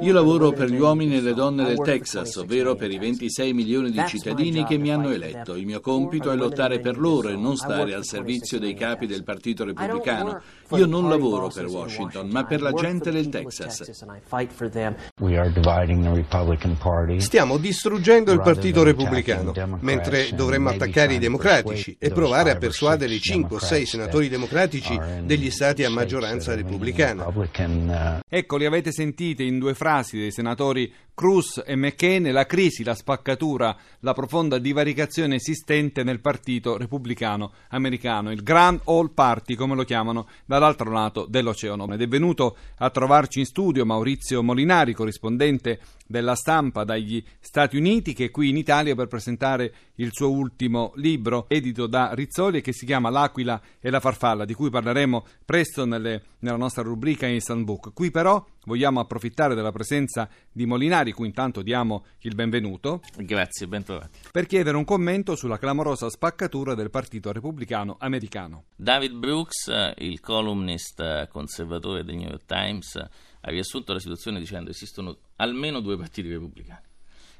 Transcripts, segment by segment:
Io lavoro per gli uomini e le donne del Texas, ovvero per i 26 milioni di cittadini che mi hanno eletto. Il mio compito è lottare per loro e non stare al servizio dei capi del Partito Repubblicano. Io non lavoro per Washington, ma per la gente del Texas. Stiamo distruggendo il Partito Repubblicano, mentre dovremmo attaccare i democratici e provare a persuadere i 5 o 6 senatori democratici degli stati a maggioranza repubblicana. Ecco, li avete sentiti in due frasi dei senatori Cruz e McCain la crisi, la spaccatura, la profonda divaricazione esistente nel partito repubblicano americano, il Grand All Party come lo chiamano dall'altro lato dell'oceano. Ed è venuto a trovarci in studio Maurizio Molinari, corrispondente della stampa dagli Stati Uniti, che è qui in Italia per presentare il suo ultimo libro, edito da Rizzoli, che si chiama L'aquila e la farfalla, di cui parleremo presto nelle, nella nostra rubrica Instant Book. Qui però vogliamo approfittare della presenza di Molinari, cui intanto diamo il benvenuto. Grazie, ben trovati. Per chiedere un commento sulla clamorosa spaccatura del Partito Repubblicano americano. David Brooks, il columnist conservatore del New York Times, ha riassunto la situazione dicendo che esistono almeno due partiti repubblicani.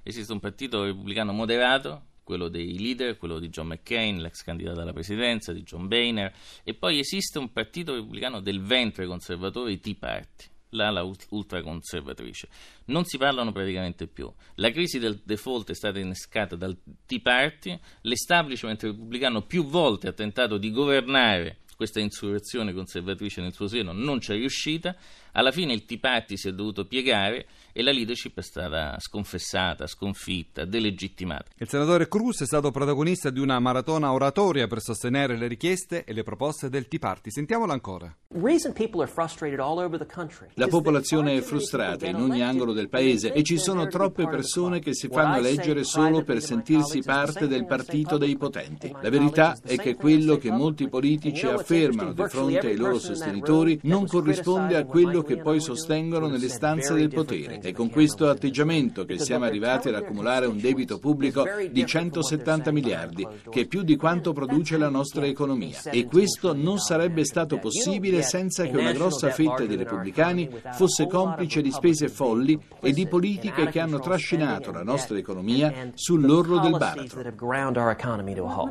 Esiste un partito repubblicano moderato, quello dei leader, quello di John McCain, l'ex candidato alla presidenza, di John Boehner, e poi esiste un partito repubblicano del ventre conservatore, i Tea Party l'ala ultraconservatrice. Non si parlano praticamente più. La crisi del default è stata innescata dal Tea Party, l'establishment repubblicano più volte ha tentato di governare questa insurrezione conservatrice nel suo seno non ci è riuscita, alla fine il Tea Party si è dovuto piegare e la leadership è stata sconfessata, sconfitta, delegittimata. Il senatore Cruz è stato protagonista di una maratona oratoria per sostenere le richieste e le proposte del Tea Party. Sentiamola ancora. La popolazione è frustrata in ogni angolo del paese e ci sono troppe persone che si fanno eleggere solo per sentirsi parte del partito dei potenti. La verità è che quello che molti politici affermano di fronte ai loro sostenitori non corrisponde a quello che poi sostengono nelle stanze del potere. È con questo atteggiamento che siamo arrivati ad accumulare un debito pubblico di 170 miliardi, che è più di quanto produce la nostra economia. E questo non sarebbe stato possibile senza che una grossa fetta dei repubblicani fosse complice di spese folli e di politiche che hanno trascinato la nostra economia sull'orlo del baratro.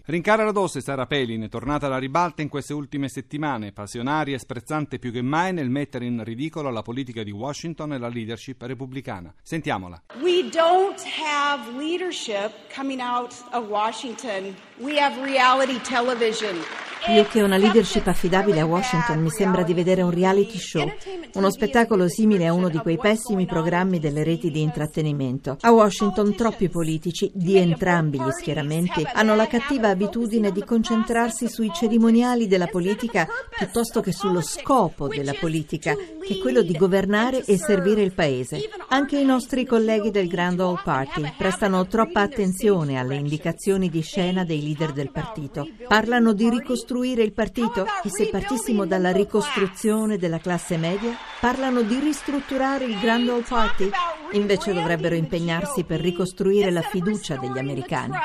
Rincara Radosse, Sara Pelin, è tornata alla ribalta in queste ultime settimane, passionaria e sprezzante più che mai nel mettere in ridicolo la politica di Washington e la leadership repubblicana. Sentiamola. We don't have leadership coming out of Washington. We have reality television. Più che una leadership affidabile a Washington mi sembra di vedere un reality show, uno spettacolo simile a uno di quei pessimi programmi delle reti di intrattenimento. A Washington troppi politici di entrambi gli schieramenti hanno la cattiva abitudine di concentrarsi sui cerimoniali della politica piuttosto che sullo scopo della politica, che è quello di governare e servire il paese. Anche i nostri colleghi del Grand Old Party prestano troppa attenzione alle indicazioni di scena dei leader del partito. Parlano di ricostruire il partito? E se partissimo dalla ricostruzione della classe media? Parlano di ristrutturare il Grand Old Party? Invece dovrebbero impegnarsi per ricostruire la fiducia degli americani.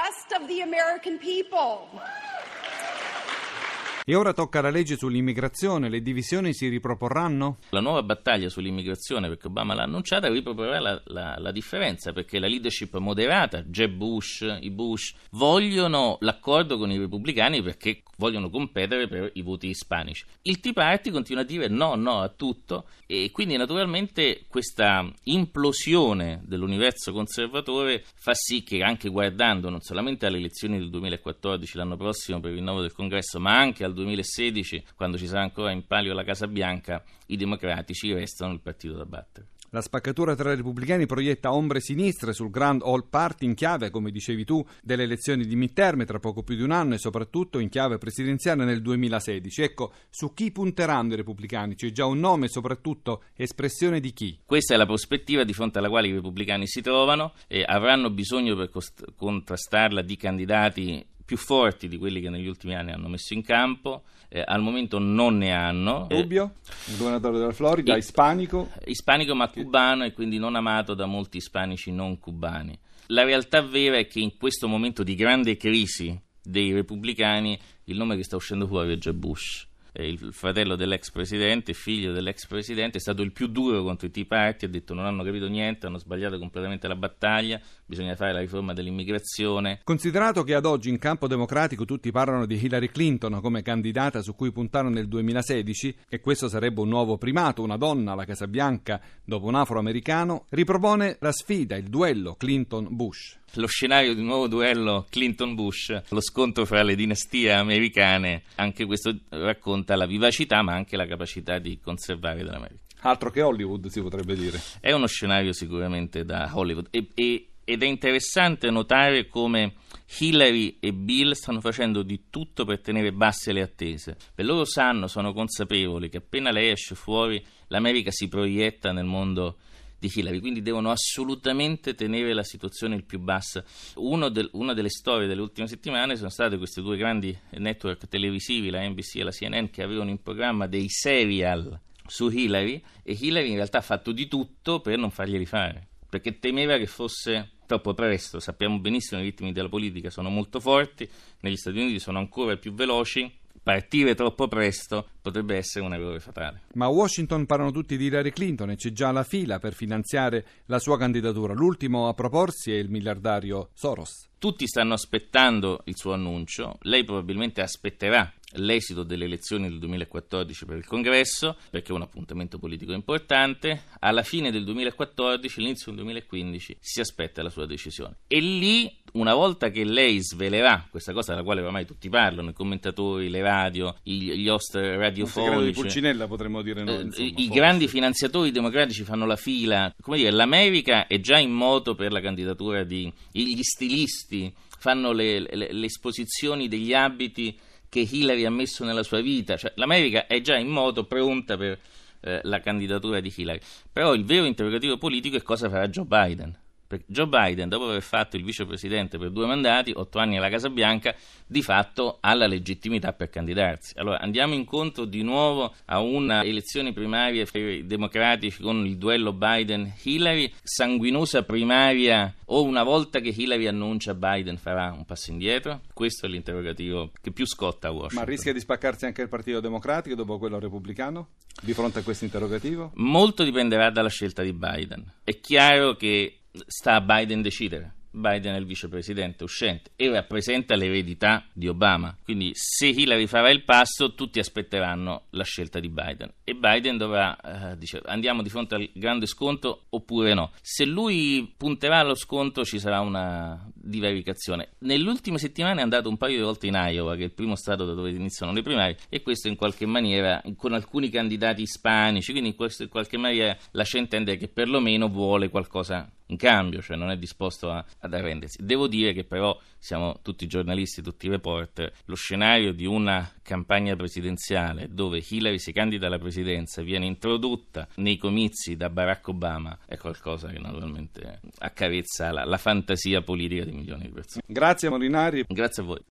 E ora tocca la legge sull'immigrazione, le divisioni si riproporranno? La nuova battaglia sull'immigrazione, perché Obama l'ha annunciata, riproporrà la, la, la differenza, perché la leadership moderata, Jeb Bush, i Bush, vogliono l'accordo con i repubblicani perché vogliono competere per i voti ispanici. Il Tea Party continua a dire no, no a tutto e quindi naturalmente questa implosione dell'universo conservatore fa sì che anche guardando non solamente alle elezioni del 2014 l'anno prossimo per il rinnovo del congresso, ma anche al 2016, quando ci sarà ancora in palio la Casa Bianca, i democratici restano il partito da battere. La spaccatura tra i repubblicani proietta ombre sinistre sul Grand All Party in chiave, come dicevi tu, delle elezioni di midterm tra poco più di un anno e soprattutto in chiave presidenziale nel 2016. Ecco, su chi punteranno i repubblicani? C'è già un nome e soprattutto espressione di chi? Questa è la prospettiva di fronte alla quale i repubblicani si trovano e avranno bisogno per cost- contrastarla di candidati più forti di quelli che negli ultimi anni hanno messo in campo. Eh, al momento non ne hanno. Rubio, il governatore della Florida, ispanico. Ispanico ma cubano e quindi non amato da molti ispanici non cubani. La realtà vera è che in questo momento di grande crisi dei repubblicani il nome che sta uscendo fuori è già Bush il fratello dell'ex presidente, figlio dell'ex presidente, è stato il più duro contro i Tea Party, ha detto non hanno capito niente, hanno sbagliato completamente la battaglia, bisogna fare la riforma dell'immigrazione. Considerato che ad oggi in campo democratico tutti parlano di Hillary Clinton come candidata su cui puntare nel 2016 e questo sarebbe un nuovo primato, una donna alla Casa Bianca dopo un afroamericano, ripropone la sfida, il duello Clinton-Bush lo scenario di un nuovo duello Clinton-Bush, lo scontro fra le dinastie americane, anche questo racconta la vivacità ma anche la capacità di conservare dell'America. Altro che Hollywood si potrebbe dire. È uno scenario sicuramente da Hollywood e, e, ed è interessante notare come Hillary e Bill stanno facendo di tutto per tenere basse le attese. Per loro sanno, sono consapevoli che appena lei esce fuori l'America si proietta nel mondo di Hillary, quindi devono assolutamente tenere la situazione il più bassa. Del, una delle storie delle ultime settimane sono state questi due grandi network televisivi, la NBC e la CNN, che avevano in programma dei serial su Hillary e Hillary in realtà ha fatto di tutto per non farglieli fare, perché temeva che fosse troppo presto. Sappiamo benissimo che i ritmi della politica sono molto forti, negli Stati Uniti sono ancora più veloci partire troppo presto potrebbe essere un errore fatale. Ma a Washington parlano tutti di Hillary Clinton e c'è già la fila per finanziare la sua candidatura. L'ultimo a proporsi è il miliardario Soros. Tutti stanno aspettando il suo annuncio, lei probabilmente aspetterà l'esito delle elezioni del 2014 per il congresso, perché è un appuntamento politico importante. Alla fine del 2014, all'inizio del 2015, si aspetta la sua decisione. E lì, una volta che lei svelerà questa cosa della quale ormai tutti parlano, i commentatori, le radio, gli host radiofonici, di Pulcinella potremmo dire noi, eh, insomma, i grandi finanziatori democratici fanno la fila. Come dire, l'America è già in moto per la candidatura di gli stilisti fanno le, le, le esposizioni degli abiti che Hillary ha messo nella sua vita, cioè l'America è già in moto pronta per eh, la candidatura di Hillary. Però il vero interrogativo politico è cosa farà Joe Biden. Perché Joe Biden, dopo aver fatto il vicepresidente per due mandati, otto anni alla Casa Bianca, di fatto ha la legittimità per candidarsi. Allora andiamo incontro di nuovo a una elezione primaria per i democratici con il duello Biden-Hillary, sanguinosa primaria o una volta che Hillary annuncia Biden farà un passo indietro? Questo è l'interrogativo che più scotta a Washington. Ma rischia di spaccarsi anche il Partito Democratico dopo quello repubblicano? Di fronte a questo interrogativo? Molto dipenderà dalla scelta di Biden. È chiaro che sta a Biden decidere. Biden è il vicepresidente uscente e rappresenta l'eredità di Obama. Quindi se Hillary farà il passo, tutti aspetteranno la scelta di Biden. E Biden dovrà, eh, dice, andiamo di fronte al grande sconto oppure no. Se lui punterà allo sconto ci sarà una divaricazione. Nelle ultime settimane è andato un paio di volte in Iowa, che è il primo stato da dove iniziano le primarie, e questo in qualche maniera, con alcuni candidati ispanici, quindi in, questo, in qualche maniera lascia intendere che perlomeno vuole qualcosa in cambio, cioè non è disposto a, ad arrendersi. Devo dire che però siamo tutti giornalisti, tutti reporter, lo scenario di una campagna presidenziale dove Hillary si candida alla presidenza, viene introdotta nei comizi da Barack Obama, è qualcosa che naturalmente accarezza la, la fantasia politica di milioni di persone. Grazie Molinari. Grazie a voi.